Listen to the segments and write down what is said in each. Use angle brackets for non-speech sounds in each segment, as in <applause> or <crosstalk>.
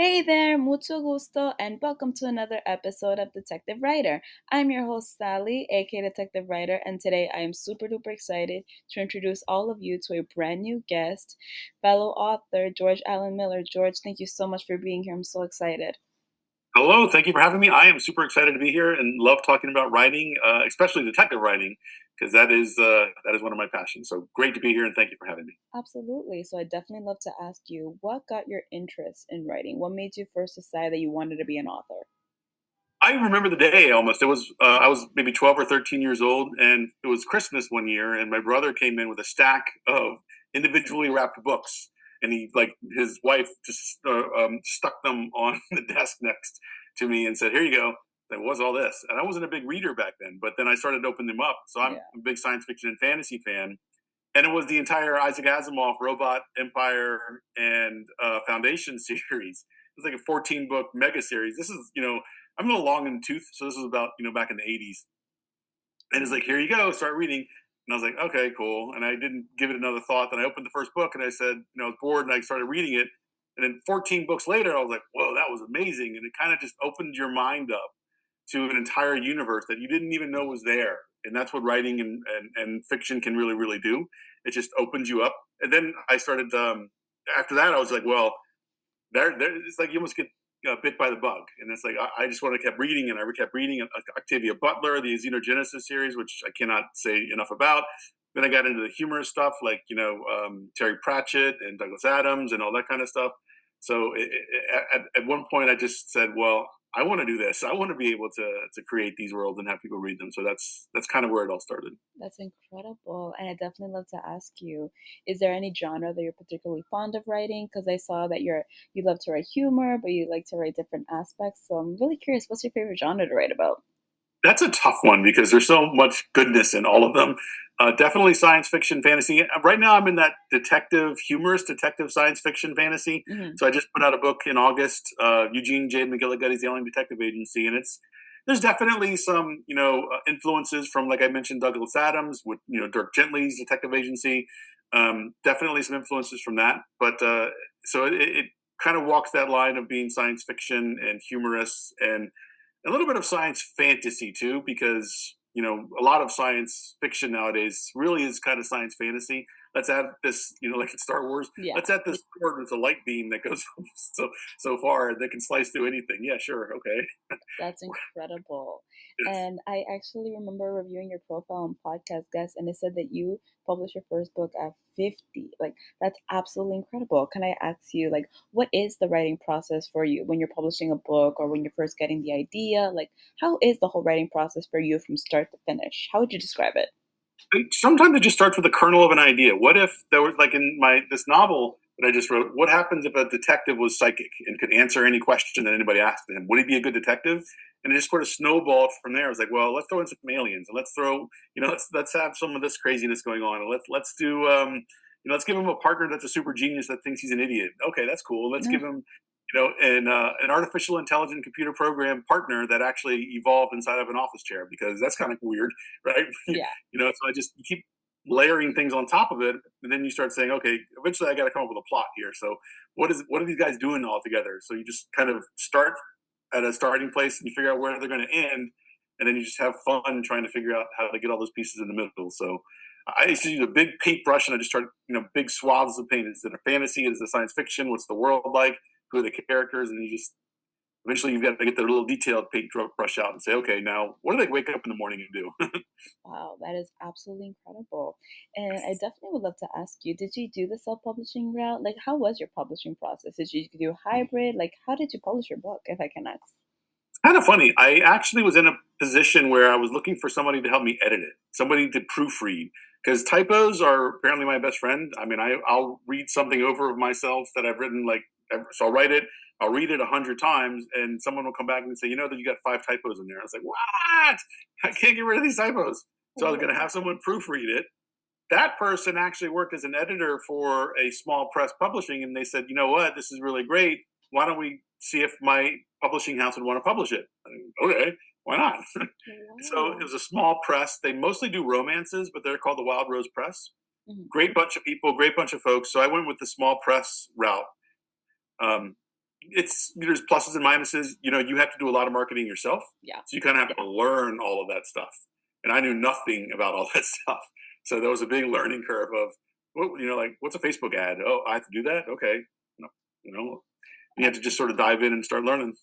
Hey there, mucho gusto, and welcome to another episode of Detective Writer. I'm your host, Sally, aka Detective Writer, and today I am super duper excited to introduce all of you to a brand new guest, fellow author George Allen Miller. George, thank you so much for being here. I'm so excited. Hello, thank you for having me. I am super excited to be here and love talking about writing, uh, especially detective writing because that is uh, that is one of my passions. So great to be here, and thank you for having me. Absolutely. So I definitely love to ask you, what got your interest in writing? What made you first decide that you wanted to be an author? I remember the day almost. It was uh, I was maybe twelve or thirteen years old, and it was Christmas one year, and my brother came in with a stack of individually wrapped books, and he like his wife just uh, um, stuck them on <laughs> the desk next to me and said, "Here you go." there was all this. And I wasn't a big reader back then, but then I started to open them up. So I'm yeah. a big science fiction and fantasy fan. And it was the entire Isaac Asimov Robot Empire and uh, Foundation <laughs> series. It was like a 14 book mega series. This is, you know, I'm a little long in the tooth. So this was about, you know, back in the 80s. And it's like, here you go, start reading. And I was like, okay, cool. And I didn't give it another thought. Then I opened the first book and I said, you know, I was bored and I started reading it. And then 14 books later, I was like, whoa, that was amazing. And it kind of just opened your mind up to an entire universe that you didn't even know was there. And that's what writing and, and, and fiction can really, really do. It just opens you up. And then I started, um, after that, I was like, well, there, there it's like you almost get know, bit by the bug. And it's like, I, I just want to keep reading and I kept reading Octavia Butler, the Xenogenesis series, which I cannot say enough about. Then I got into the humorous stuff like, you know, um, Terry Pratchett and Douglas Adams and all that kind of stuff. So it, it, at, at one point I just said, well, I want to do this. I want to be able to to create these worlds and have people read them. So that's that's kind of where it all started. That's incredible, and I definitely love to ask you: Is there any genre that you're particularly fond of writing? Because I saw that you're you love to write humor, but you like to write different aspects. So I'm really curious, what's your favorite genre to write about? That's a tough one because there's so much goodness in all of them. Uh, definitely science fiction, fantasy. Right now, I'm in that detective, humorous detective science fiction fantasy. Mm-hmm. So I just put out a book in August. Uh, Eugene J. McGillicuddy's The Alien Detective Agency, and it's there's definitely some you know uh, influences from like I mentioned Douglas Adams with you know Dirk Gently's Detective Agency. Um, definitely some influences from that, but uh, so it, it kind of walks that line of being science fiction and humorous and a little bit of science fantasy too, because you know, a lot of science fiction nowadays really is kind of science fantasy. Let's add this, you know, like in Star Wars. Yeah. Let's add this sword with a light beam that goes <laughs> so so far that can slice through anything. Yeah, sure, okay. That's <laughs> incredible. And I actually remember reviewing your profile on Podcast Guest, and it said that you published your first book at 50. Like, that's absolutely incredible. Can I ask you, like, what is the writing process for you when you're publishing a book or when you're first getting the idea? Like, how is the whole writing process for you from start to finish? How would you describe it? Sometimes it just starts with the kernel of an idea. What if there was, like, in my this novel, that I just wrote. What happens if a detective was psychic and could answer any question that anybody asked him? Would he be a good detective? And it just sort of snowballed from there. I was like, well, let's throw in some aliens and let's throw, you know, let's let's have some of this craziness going on. And let's let's do, um, you know, let's give him a partner that's a super genius that thinks he's an idiot. Okay, that's cool. Let's yeah. give him, you know, an uh, an artificial intelligent computer program partner that actually evolved inside of an office chair because that's kind of weird, <laughs> right? Yeah. you know, so I just keep layering things on top of it, and then you start saying, okay, eventually I got to come up with a plot here. So what is what are these guys doing all together? So you just kind of start at a starting place and you figure out where they're going to end, and then you just have fun trying to figure out how to get all those pieces in the middle. So I used to use a big paintbrush and I just start you know big swaths of paint. Is it a fantasy? Is it science fiction? What's the world like? Who are the characters? And you just eventually you've got to get the little detailed paint brush out and say, okay, now what do they wake up in the morning and do? <laughs> wow, that is absolutely incredible. And I definitely would love to ask you, did you do the self-publishing route? Like, how was your publishing process? Did you do hybrid? Like, how did you publish your book, if I can ask? Kind of funny. I actually was in a position where I was looking for somebody to help me edit it, somebody to proofread, because typos are apparently my best friend. I mean, I, I'll read something over of myself that I've written, like, so I'll write it, I'll read it a hundred times, and someone will come back and say, "You know that you got five typos in there." I was like, "What? <laughs> I can't get rid of these typos." So I was going to have someone proofread it. That person actually worked as an editor for a small press publishing, and they said, "You know what? This is really great. Why don't we see if my publishing house would want to publish it?" okay, why not? <laughs> so it was a small press. They mostly do romances, but they're called the Wild Rose Press. Mm-hmm. Great bunch of people, great bunch of folks. So I went with the small press route. Um, it's there's pluses and minuses. You know, you have to do a lot of marketing yourself. Yeah. So you kind of have to learn all of that stuff. And I knew nothing about all <laughs> that stuff. So there was a big learning curve of what you know, like what's a Facebook ad? Oh, I have to do that. Okay. No, you know, you have to just sort of dive in and start learning.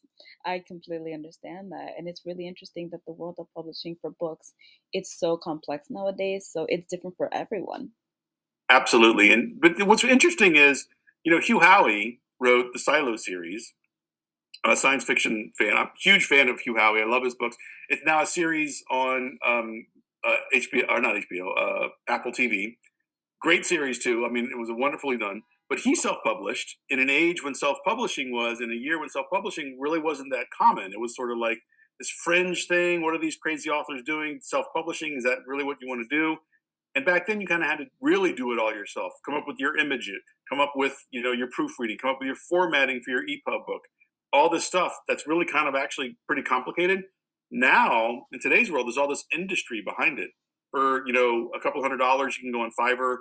I completely understand that. And it's really interesting that the world of publishing for books, it's so complex nowadays. So it's different for everyone. Absolutely. And but what's interesting is, you know, Hugh Howey wrote the Silo series. A science fiction fan. I'm a huge fan of Hugh Howey. I love his books. It's now a series on um, uh, HBO or not HBO, uh, Apple TV. Great series too. I mean, it was wonderfully done. But he self-published in an age when self-publishing was, in a year when self-publishing really wasn't that common. It was sort of like this fringe thing. What are these crazy authors doing? Self-publishing is that really what you want to do? And back then, you kind of had to really do it all yourself. Come up with your image, come up with you know your proofreading, come up with your formatting for your EPUB book, all this stuff that's really kind of actually pretty complicated. Now, in today's world, there's all this industry behind it. For you know a couple hundred dollars, you can go on Fiverr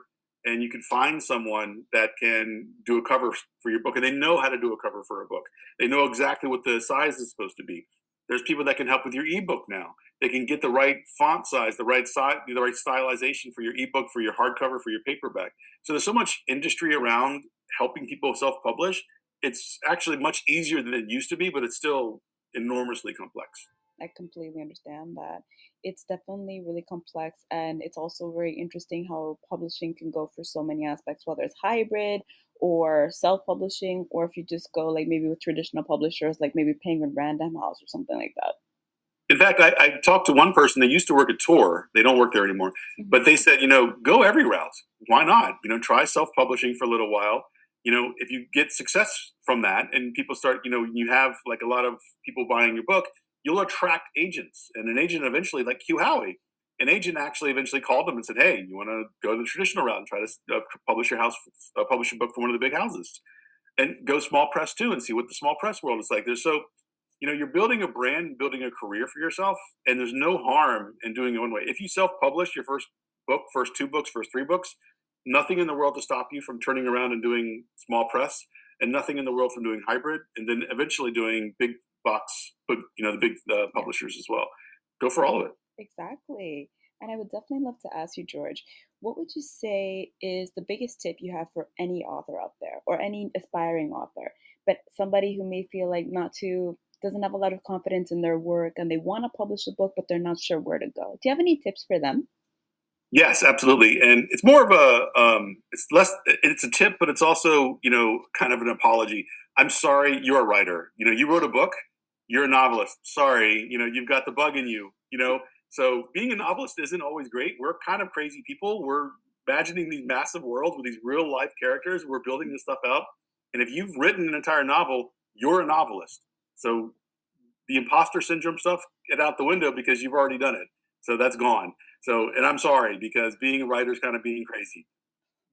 and you can find someone that can do a cover for your book and they know how to do a cover for a book they know exactly what the size is supposed to be there's people that can help with your ebook now. They can get the right font size the right size the right stylization for your ebook for your hardcover for your paperback. So there's so much industry around helping people self-publish. It's actually much easier than it used to be but it's still enormously complex. I completely understand that. It's definitely really complex, and it's also very interesting how publishing can go for so many aspects, whether it's hybrid or self-publishing, or if you just go like maybe with traditional publishers, like maybe Penguin Random House or something like that. In fact, I, I talked to one person. They used to work at Tor. They don't work there anymore. Mhm. But they said, you know, go every route. Why not? You know, try self-publishing for a little while. You know, if you get success from that, and people start, you know, you have like a lot of people buying your book, you'll attract agents. And an agent eventually, like Hugh Howey, an agent actually eventually called them and said, "Hey, you want to go the traditional route and try to uh, publish your house, uh, publish a book for one of the big houses, and go small press too, and see what the small press world is like." There's so, you know, you're building a brand, building a career for yourself, and there's no harm in doing it one way. If you self-publish your first book, first two books, first three books, nothing in the world to stop you from turning around and doing small press, and nothing in the world from doing hybrid, and then eventually doing big box, but you know, the big uh, publishers as well. Go for all of it. Exactly. And I would definitely love to ask you, George, what would you say is the biggest tip you have for any author out there or any aspiring author, but somebody who may feel like not too, doesn't have a lot of confidence in their work and they want to publish a book, but they're not sure where to go? Do you have any tips for them? Yes, absolutely, and it's more of a um, it's less it's a tip, but it's also you know kind of an apology. I'm sorry, you're a writer. You know, you wrote a book. You're a novelist. Sorry, you know, you've got the bug in you. You know, so being a novelist isn't always great. We're kind of crazy people. We're imagining these massive worlds with these real life characters. We're building this stuff out, and if you've written an entire novel, you're a novelist. So the imposter syndrome stuff get out the window because you've already done it. So that's gone. So, and I'm sorry because being a writer is kind of being crazy.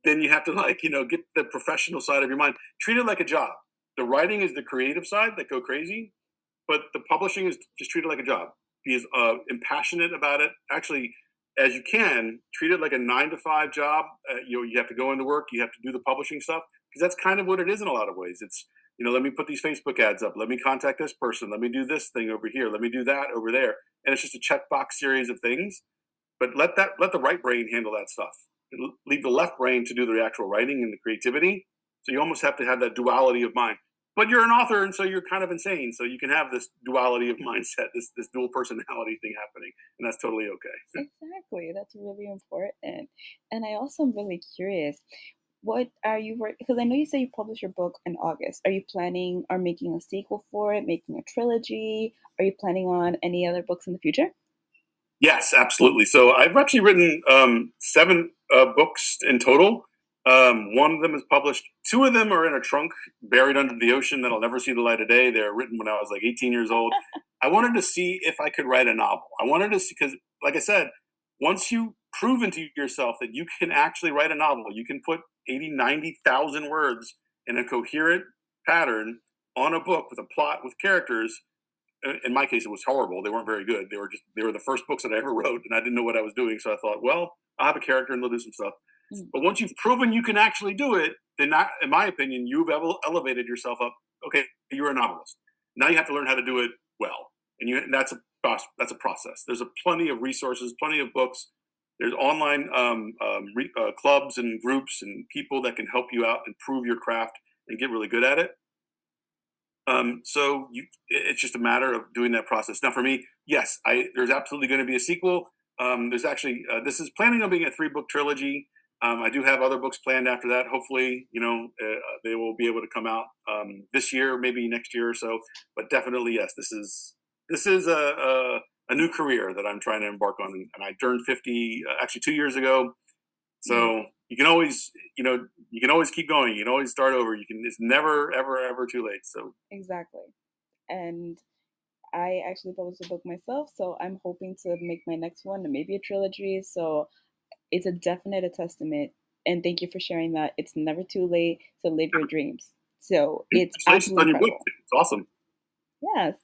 Then you have to like, you know, get the professional side of your mind. Treat it like a job. The writing is the creative side that go crazy, but the publishing is just treat it like a job. Be as uh, impassionate about it. Actually, as you can, treat it like a nine to five job. Uh, you know, you have to go into work. You have to do the publishing stuff because that's kind of what it is in a lot of ways. It's you know, let me put these Facebook ads up. Let me contact this person. Let me do this thing over here. Let me do that over there. And it's just a checkbox series of things. But let that let the right brain handle that stuff. Leave the left brain to do the actual writing and the creativity. So you almost have to have that duality of mind. But you're an author, and so you're kind of insane. So you can have this duality of mindset, this this dual personality thing happening, and that's totally okay. <laughs> Exactly. That's really important. And I also am really curious. What are you working? Because I know you say you published your book in August. Are you planning or making a sequel for it, making a trilogy? Are you planning on any other books in the future? Yes, absolutely. So I've actually written um, seven uh, books in total. Um, one of them is published. Two of them are in a trunk buried under the ocean that I'll never see the light of day. They're written when I was like 18 years old. <laughs> I wanted to see if I could write a novel. I wanted to see, because, like I said, once you proven to yourself that you can actually write a novel, you can put 80, 90,000 words in a coherent pattern on a book with a plot with characters in my case, it was horrible. They weren't very good. They were just they were the first books that I ever wrote, and I didn't know what I was doing. So I thought, well, I'll have a character and they'll do some stuff. Mm. But once you've proven you can actually do it, then, not, in my opinion, you've elevated yourself up okay, you're a novelist. Now you have to learn how to do it well, and you that's a that's a process. There's a plenty of resources, plenty of books. There's online um, um, re, uh, clubs and groups and people that can help you out, improve your craft, and get really good at it. Um, so you, it's just a matter of doing that process. Now, for me, yes, I there's absolutely going to be a sequel. Um, there's actually uh, this is planning on being a three book trilogy. Um, I do have other books planned after that. Hopefully, you know, uh, they will be able to come out um, this year, maybe next year or so. But definitely, yes, this is this is a, a, a new career that I'm trying to embark on, and I turned 50 uh, actually two years ago. So mm-hmm. you can always, you know, you can always keep going. You can always start over. You can. It's never, ever, ever too late. So exactly, and I actually published a book myself, so I'm hoping to make my next one, maybe a trilogy. So it's a definite a testament. And thank you for sharing that. It's never too late to live your dreams. So it's absolutely incredible. It's awesome. Yes.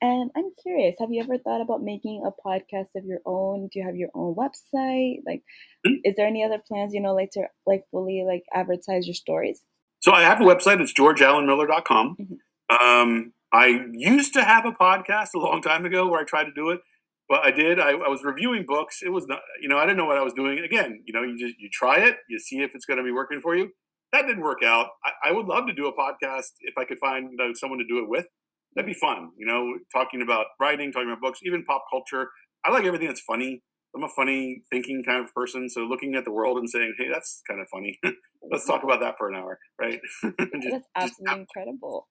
And I'm curious, have you ever thought about making a podcast of your own? Do you have your own website? Like mm-hmm. is there any other plans, you know, like to like fully like advertise your stories? So I have a website, it's georgeallenmiller.com. Mm-hmm. Um I used to have a podcast a long time ago where I tried to do it but I did. I, I, was reviewing books. It was not, you know, I didn't know what I was doing. Again, you know, you just you try it, you see if it's going to be working for you. That didn't work out. I, I would love to do a podcast if I could find uh, someone to do it with. That'd be fun. You know, talking about writing, talking about books, even pop culture. I like everything that's funny. I'm a funny thinking kind of person. So looking at the world and saying, "Hey, that's kind of funny. <laughs> Let's talk about that for an hour." Right? <laughs> just, that's absolutely incredible.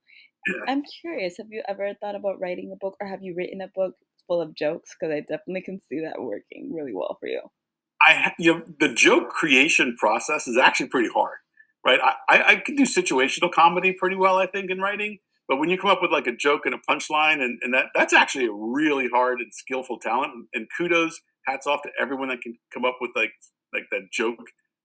Yeah. I'm curious. Have you ever thought about writing a book, or have you written a book full of jokes because I definitely can see that working really well for you. I, you know, the joke creation process is actually pretty hard, right? I, I, I can do situational comedy pretty well, I think, in writing. But when you come up with like a joke and a punchline, and, and that that's actually a really hard and skillful talent. And kudos, hats off to everyone that can come up with like like that joke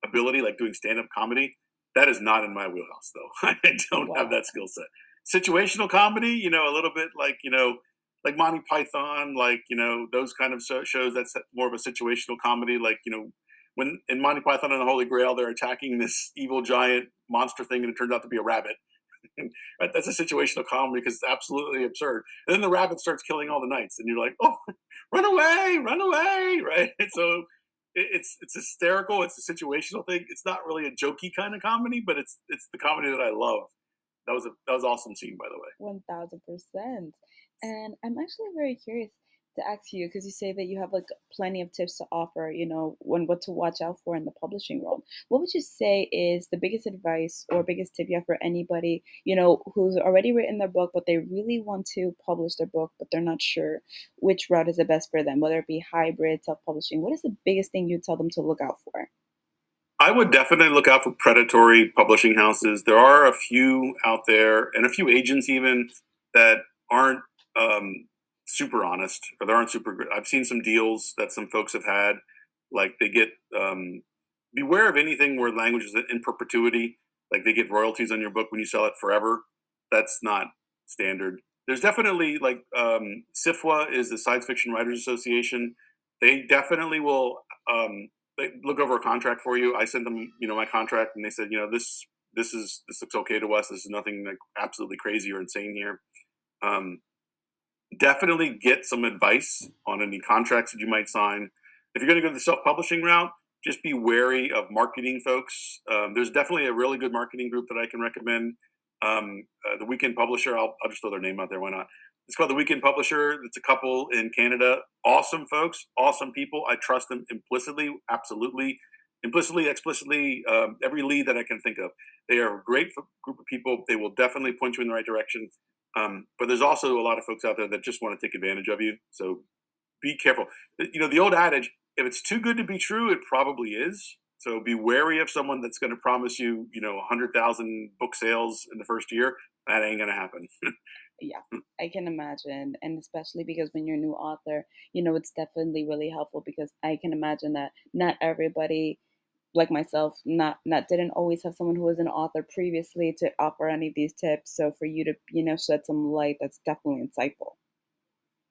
ability, like doing stand up comedy. That is not in my wheelhouse, though. <laughs> I don't wow. have that skill set. Situational comedy, you know, a little bit like you know like Monty Python, like you know those kind of shows. That's more of a situational comedy. Like you know when in Monty Python and the Holy Grail, they're attacking this evil giant monster thing, and it turns out to be a rabbit. <laughs> That's a situational comedy because it's absolutely absurd. And then the rabbit starts killing all the knights, and you're like, "Oh, <laughs> run away, run away!" <laughs> Right? So it's it's hysterical. It's a situational thing. It's not really a jokey kind of comedy, but it's it's the comedy that I love. That was a that was awesome scene, by the way. One thousand percent. And I'm actually very curious to ask you because you say that you have like plenty of tips to offer, you know, when what to watch out for in the publishing world. What would you say is the biggest advice or biggest tip you have for anybody, you know, who's already written their book but they really want to publish their book but they're not sure which route is the best for them, whether it be hybrid, self-publishing. What is the biggest thing you tell them to look out for? I would definitely look out for predatory publishing houses. There are a few out there and a few agents even that aren't um, super honest or they aren't super good. I've seen some deals that some folks have had, like they get um, beware of anything where language is in perpetuity, like they get royalties on your book when you sell it forever. That's not standard. There's definitely like um, SFWA is the Science Fiction Writers Association. They definitely will um, they look over a contract for you. I sent them, you know, my contract, and they said, you know, this this is this looks okay to us. This is nothing like absolutely crazy or insane here. Um, definitely get some advice on any contracts that you might sign. If you're going to go the self-publishing route, just be wary of marketing folks. Um, there's definitely a really good marketing group that I can recommend. Um, uh, the Weekend Publisher, I'll, I'll just throw their name out there. Why not? It's called the Weekend Publisher. It's a couple in Canada. Awesome folks, awesome people. I trust them implicitly, absolutely, implicitly, explicitly. Um, every lead that I can think of. They are a great group of people. They will definitely point you in the right direction. Um, but there's also a lot of folks out there that just want to take advantage of you. So be careful. You know, the old adage, if it's too good to be true, it probably is. So be wary of someone that's going to promise you, you know, 100,000 book sales in the first year. That ain't going to happen. yeah, <laughs> I can imagine. And especially because when you're a new author, you know, it's definitely really helpful because I can imagine that not everybody like myself not not didn't always have someone who was an author previously to offer any of these tips so for you to you know shed some light that's definitely insightful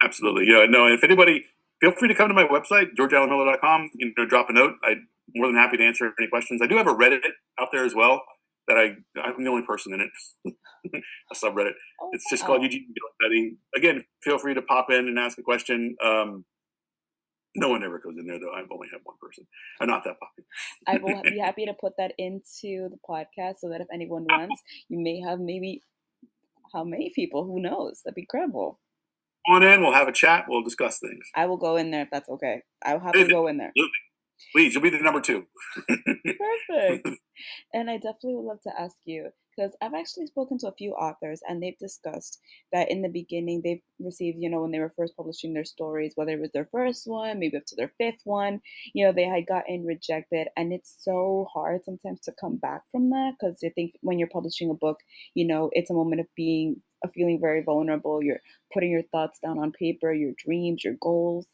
absolutely yeah no if anybody feel free to come to my website georgeallenmiller.com you know drop a note i'm more than happy to answer any questions i do have a reddit out there as well that I I'm the only person in it. <laughs> a subreddit. Oh, it's just wow. called Eugene McGillicuddy. Again, feel free to pop in and ask a question. Um, no one ever goes in there though. I've only had one person. I'm not that popular. I will <laughs> be happy to put that into the podcast so that if anyone <laughs> wants, you may have maybe how many people? Who knows? That'd be incredible. On in, we'll have a chat. We'll discuss things. I will go in there if that's okay. I will have to go in there. Please, you'll be the number two. <laughs> Perfect. And I definitely would love to ask you because I've actually spoken to a few authors and they've discussed that in the beginning they've received, you know, when they were first publishing their stories, whether it was their first one, maybe up to their fifth one, you know, they had gotten rejected. And it's so hard sometimes to come back from that because I think when you're publishing a book, you know, it's a moment of being, of feeling very vulnerable. You're putting your thoughts down on paper, your dreams, your goals.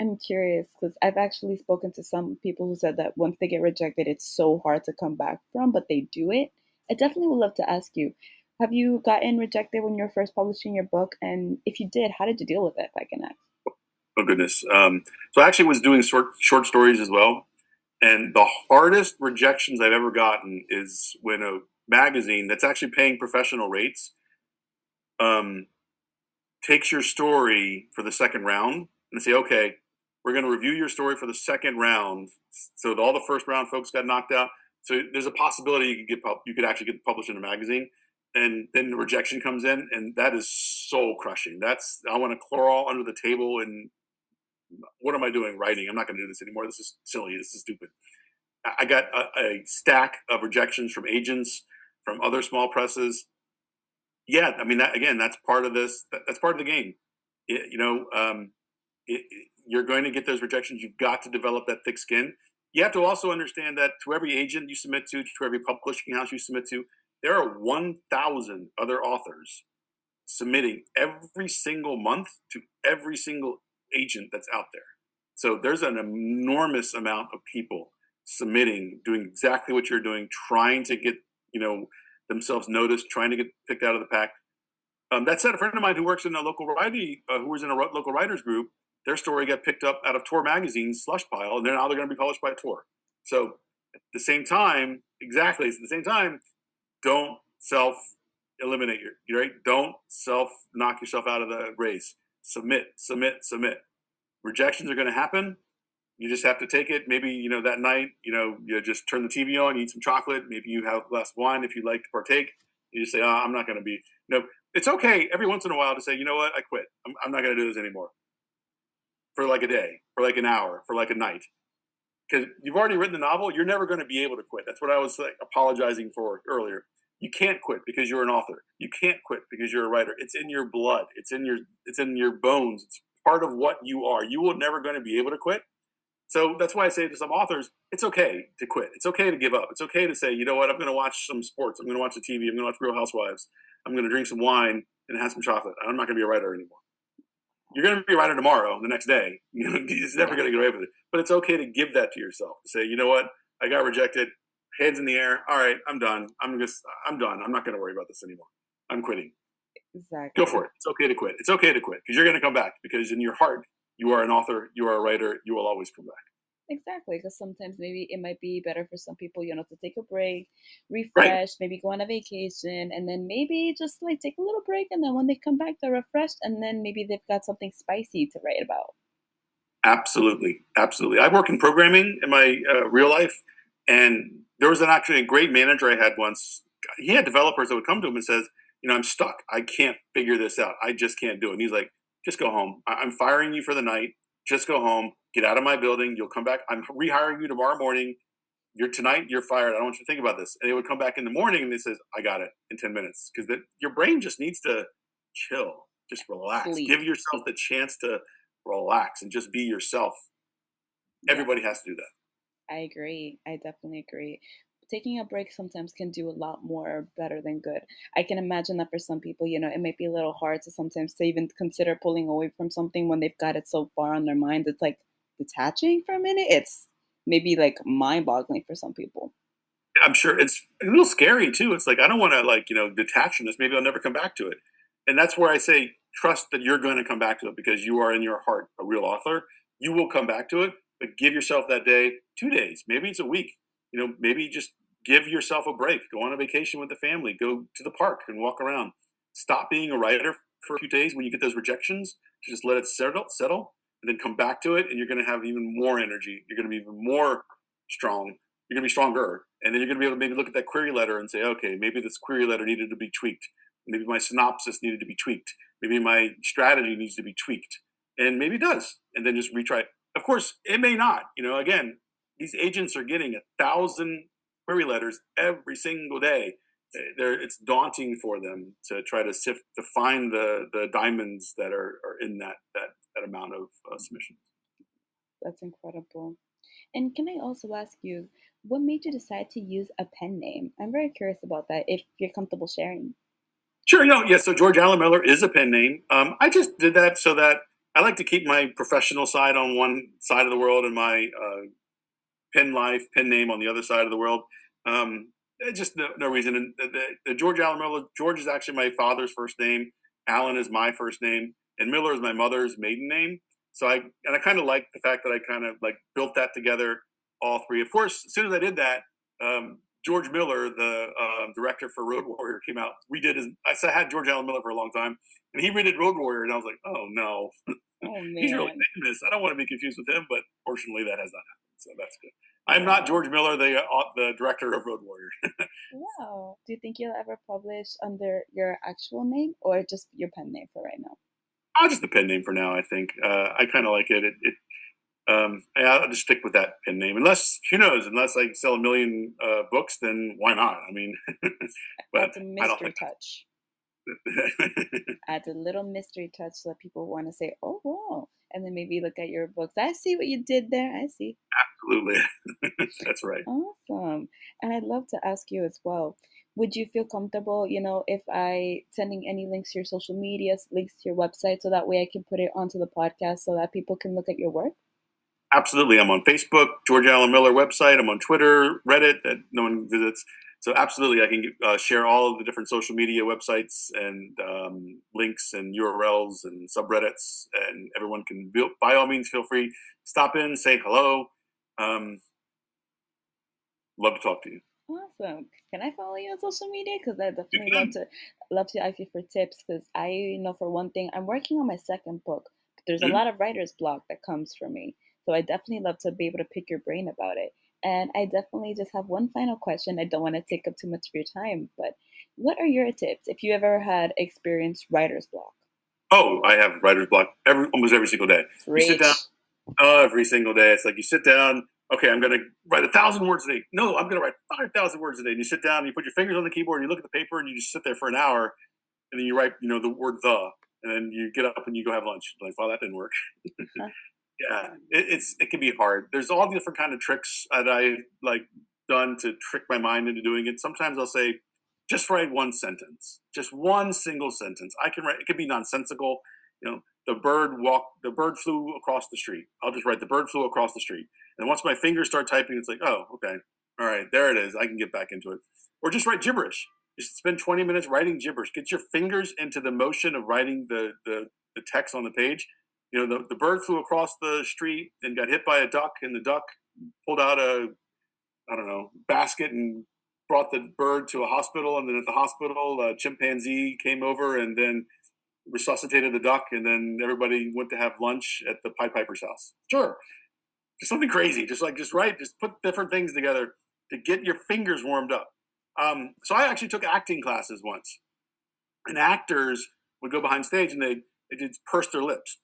I'm curious because I've actually spoken to some people who said that once they get rejected, it's so hard to come back from, but they do it. I definitely would love to ask you have you gotten rejected when you were first publishing your book? And if you did, how did you deal with it, if I can ask? Oh, goodness. Um, so I actually was doing short, short stories as well. And the hardest rejections I've ever gotten is when a magazine that's actually paying professional rates um, takes your story for the second round and say, okay, we're going to review your story for the second round. So all the first round folks got knocked out. So there's a possibility you could get you could actually get published in a magazine, and then the rejection comes in, and that is soul crushing. That's I want to crawl under the table and what am I doing writing? I'm not going to do this anymore. This is silly. This is stupid. I got a, a stack of rejections from agents, from other small presses. Yeah, I mean that again. That's part of this. That, that's part of the game. It, you know, um, it, you're going to get those rejections. You've got to develop that thick skin you have to also understand that to every agent you submit to, to every publishing house you submit to, there are 1,000 other authors submitting every single month to every single agent that's out there. So there's an enormous amount of people submitting, doing exactly what you're doing, trying to get you know themselves noticed, trying to get picked out of the pack. Um, that said, a friend of mine who works in a local writing, uh, who was in a local writers group, their story got picked up out of Tor Magazine's slush pile, and then now they're going to be published by Tor. So at the same time, exactly at the same time, don't self eliminate your right. Don't self knock yourself out of the race. Submit, submit, submit. Rejections are going to happen. You just have to take it. Maybe you know that night, you know, you just turn the TV on, eat some chocolate. Maybe you have less wine if you'd like to partake. You just say, oh, I'm not going to be. Know, it's okay every once in a while to say, you know what, I quit. I'm, I'm not going to do this anymore for like a day, for like an hour, for like a night. Because you've already written the novel, you're never going to be able to quit. That's what I was like, apologizing for earlier. You can't quit because you're an author. You can't quit because you're a writer. It's in your blood. It's in your it's in your bones. It's part of what you are. You will never going to be able to quit. So that's why I say to some authors, it's okay to quit. It's okay to give up. It's okay to say, you know what, I'm going to watch some sports. I'm going to watch the TV. I'm going to watch Real Housewives. I'm going to drink some wine and have some chocolate. I'm not going to be a writer anymore you're going to be a writer tomorrow, the next day. You know, he's never going to get away with it. But it's okay to give that to yourself. To say, you know what, I got rejected. Hands in the air. All right, I'm done. I'm just, I'm done. I'm not going to worry about this anymore. I'm quitting. Exactly. Go for it. It's okay to quit. It's okay to quit because you're going to come back. Because in your heart, you are an author. You are a writer. You will always come back. Exactly, because sometimes maybe it might be better for some people, you know, to take a break, refresh, right. maybe go on a vacation, and then maybe just like take a little break, and then when they come back, they're refreshed, and then maybe they've got something spicy to write about. Absolutely, absolutely. I work in programming in my uh, real life, and there was an actually a great manager I had once. He had developers that would come to him and says, "You know, I'm stuck. I can't figure this out. I just can't do it." And he's like, "Just go home. I'm firing you for the night. Just go home get out of my building. You'll come back. I'm rehiring you tomorrow morning. You're tonight. You're fired. I don't want you to think about this. And they would come back in the morning and they says, I got it in 10 minutes. Because your brain just needs to chill, just relax. Sleep. Give yourself the chance to relax and just be yourself. Yeah. Everybody has to do that. I agree. I definitely agree taking a break sometimes can do a lot more better than good. I can imagine that for some people, you know, it might be a little hard to sometimes to even consider pulling away from something when they've got it so far on their mind. It's like detaching for a minute, it's maybe like mind boggling for some people. I'm sure it's a little scary too. It's like I don't want to like you know detach from this. Maybe I'll never come back to it, and that's where I say trust that you're going to come back to it because you are in your heart a real author. You will come back to it, but give yourself that day, two days, maybe it's a week. You know, maybe just give yourself a break. Go on a vacation with the family. Go to the park and walk around. Stop being a writer for a few days when you get those rejections. Just let it settle, settle, and then come back to it, and you're going to have even more energy. You're going to be even more strong. You're going to be stronger, and then you're going to be able to maybe look at that query letter and say, okay, maybe this query letter needed to be tweaked. Maybe my synopsis needed to be tweaked. Maybe my strategy needs to be tweaked, and maybe it does. And then just retry. Of course, it may not. You know, again, these agents are getting a thousand query letters every single day. Eh, they're, it's daunting for them to try to sift to find the the diamonds that are, are in that that that amount of uh, submissions. That's incredible. And can I also ask you, what made you decide to use a pen name? I'm very curious about that. If you're comfortable sharing. Sure. No. Yeah. So George Allen Miller is a pen name. Um, I just did that so that I like to keep my professional side on one side of the world and my uh, pen life, pen name on the other side of the world. Um, just no, no reason. And the, the, the, George Allen Miller, George is actually my father's first name. Alan is my first name, and Miller is my mother's maiden name. So I and I kind of like the fact that I kind of like built that together, all three. Of course, as soon as I did that, um, George Miller, the uh, director for Road Warrior, came out. Redid his. I had George Allen Miller for a long time, and he redid Road Warrior, and I was like, oh no, oh, <laughs> he's really famous. I don't want to be confused with him, but fortunately, that has not happened, so that's good. I'm not George Miller, the uh, the director of Road Warrior. <laughs> wow. Do you think you'll ever publish under your actual name or just your pen name for right now? I'll just the pen name for now. I think uh, I kind of like it. It, it um, I'll just stick with that pen name. Unless who knows? Unless I sell a million uh, books, then why not? I mean, <laughs> but That's a mystery touch. Adds a little mystery touch so that people want to say, "Oh, wow." and then maybe look at your books. I see what you did there. I see. Absolutely. <laughs> That's right. Awesome. And I'd love to ask you as well. Would you feel comfortable, you know, if I sending any links to your social media, links to your website, so that way I can put it onto the podcast so that people can look at your work? Absolutely. I'm on Facebook, George allen Miller website. I'm on Twitter, Reddit that no one visits so absolutely, I can uh, share all of the different social media websites and um, links and URLs and subreddits, and everyone can build, by all means feel free stop in, say hello. Um, love to talk to you. Awesome. Can I follow you on social media? Because I definitely love to love to ask you for tips. Because I know for one thing, I'm working on my second book. But there's mm-hmm. a lot of writer's block that comes for me. So I definitely love to be able to pick your brain about it. And I definitely just have one final question. I don't want to take up too much of your time, but what are your tips if you ever had experienced writer's block? Oh, I have writer's block every almost every single day. You sit down every single day. It's like you sit down. Okay, I'm going to write a thousand words a day. No, I'm going to write five thousand words a day. And you sit down, and you put your fingers on the keyboard, and you look at the paper, and you just sit there for an hour, and then you write, you know, the word the, and then you get up and you go have lunch. Like, well, that didn't work. <laughs> Yeah, it, it's it can be hard. There's all the different kind of tricks that I like done to trick my mind into doing it. Sometimes I'll say, just write one sentence, just one single sentence. I can write. It could be nonsensical. You know, the bird walked. The bird flew across the street. I'll just write the bird flew across the street. And once my fingers start typing, it's like, oh, okay, all right, there it is. I can get back into it. Or just write gibberish. Just spend 20 minutes writing gibberish. Get your fingers into the motion of writing the the, the text on the page you know, the, the bird flew across the street and got hit by a duck, and the duck pulled out a, I don't know, basket and brought the bird to a hospital. And then at the hospital, a chimpanzee came over and then resuscitated the duck. And then everybody went to have lunch at the Pied Piper's house. Sure. Just something crazy. Just like, just write, just put different things together to get your fingers warmed up. Um, so I actually took acting classes once. And actors would go behind stage and they, they did purse their lips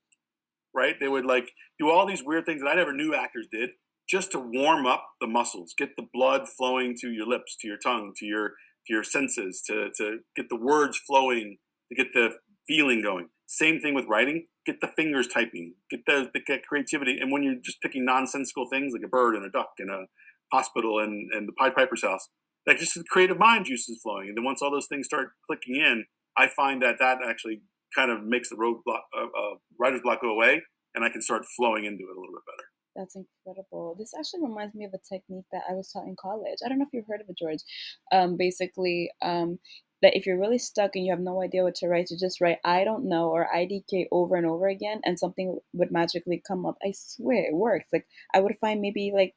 right? They would like do all these weird things that I never knew actors did just to warm up the muscles, get the blood flowing to your lips, to your tongue, to your to your senses, to to get the words flowing, to get the feeling going. Same thing with writing. Get the fingers typing. Get the, the get creativity. And when you're just picking nonsensical things like a bird and a duck and a hospital and, and the Pied Piper's house, that just the creative mind juices flowing. And then once all those things start clicking in, I find that that actually kind of makes the road block, uh, uh, writer's block go away, and I can start flowing into it a little bit better. That's incredible. This actually reminds me of a technique that I was taught in college. I don't know if you've heard of it, George. Um, basically, um, that if you're really stuck and you have no idea what to write, you just write "I don't know" or "IDK" over and over again, and something would magically come up. I swear it works. Like I would find maybe like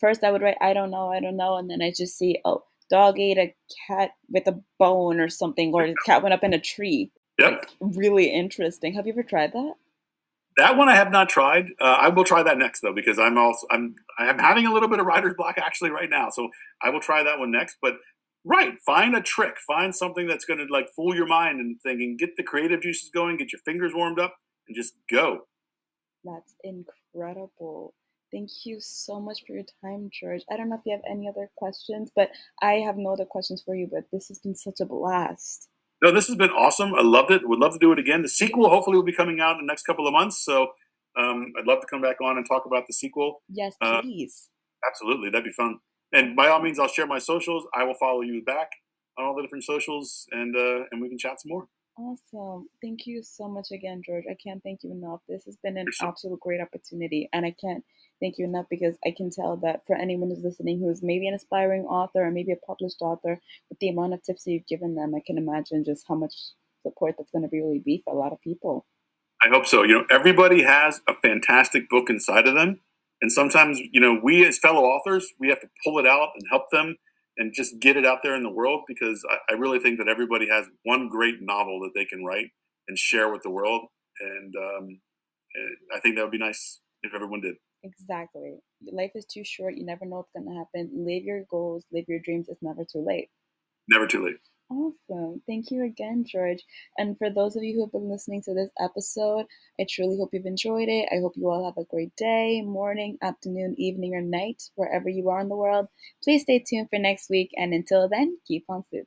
first I would write, I don't know, I don't know. And then I just see, oh, dog ate a cat with a bone or something, or the cat went up in a tree. Yep. Really interesting. Have you ever tried that? That one I have not tried. Uh, I will try that next though because I'm also I'm I'm having a little bit of writer's block actually right now, so I will try that one next. But right, find a trick, find something that's going to like fool your mind and thinking, get the creative juices going, get your fingers warmed up, and just go. That's incredible. Thank you so much for your time, George. I don't know if you have any other questions, but I have no other questions for you. But this has been such a blast. No, this has been awesome. I loved it. Would love to do it again. The sequel hopefully will be coming out in the next couple of months. So um, I'd love to come back on and talk about the sequel. Yes, Uh, please. Absolutely, that'd be fun. And by all means, I'll share my socials. I will follow you back on all the different socials, and uh, and we can chat some more. Awesome. Thank you so much again, George. I can't thank you enough. This has been an You're absolute great opportunity, and I can't thank you enough because I can tell that for anyone who's listening who's maybe an aspiring author or maybe a published author, with the amount of tips that you've given them, I can imagine just how much support that's going to really be for a lot of people. I hope so. You know, everybody has a fantastic book inside of them. And sometimes, you know, we as fellow authors, we have to pull it out and help them and just get it out there in the world because I, I really think that everybody has one great novel that they can write and share with the world. And um, eh, I think that would be nice if everyone did. Exactly. Life is too short. You never know what's going to happen. Live your goals, live your dreams. It's never too late. Never too late. Awesome. Thank you again, George. And for those of you who have been listening to this episode, I truly hope you've enjoyed it. I hope you all have a great day, morning, afternoon, evening, or night, wherever you are in the world. Please stay tuned for next week. And until then, keep on soothing.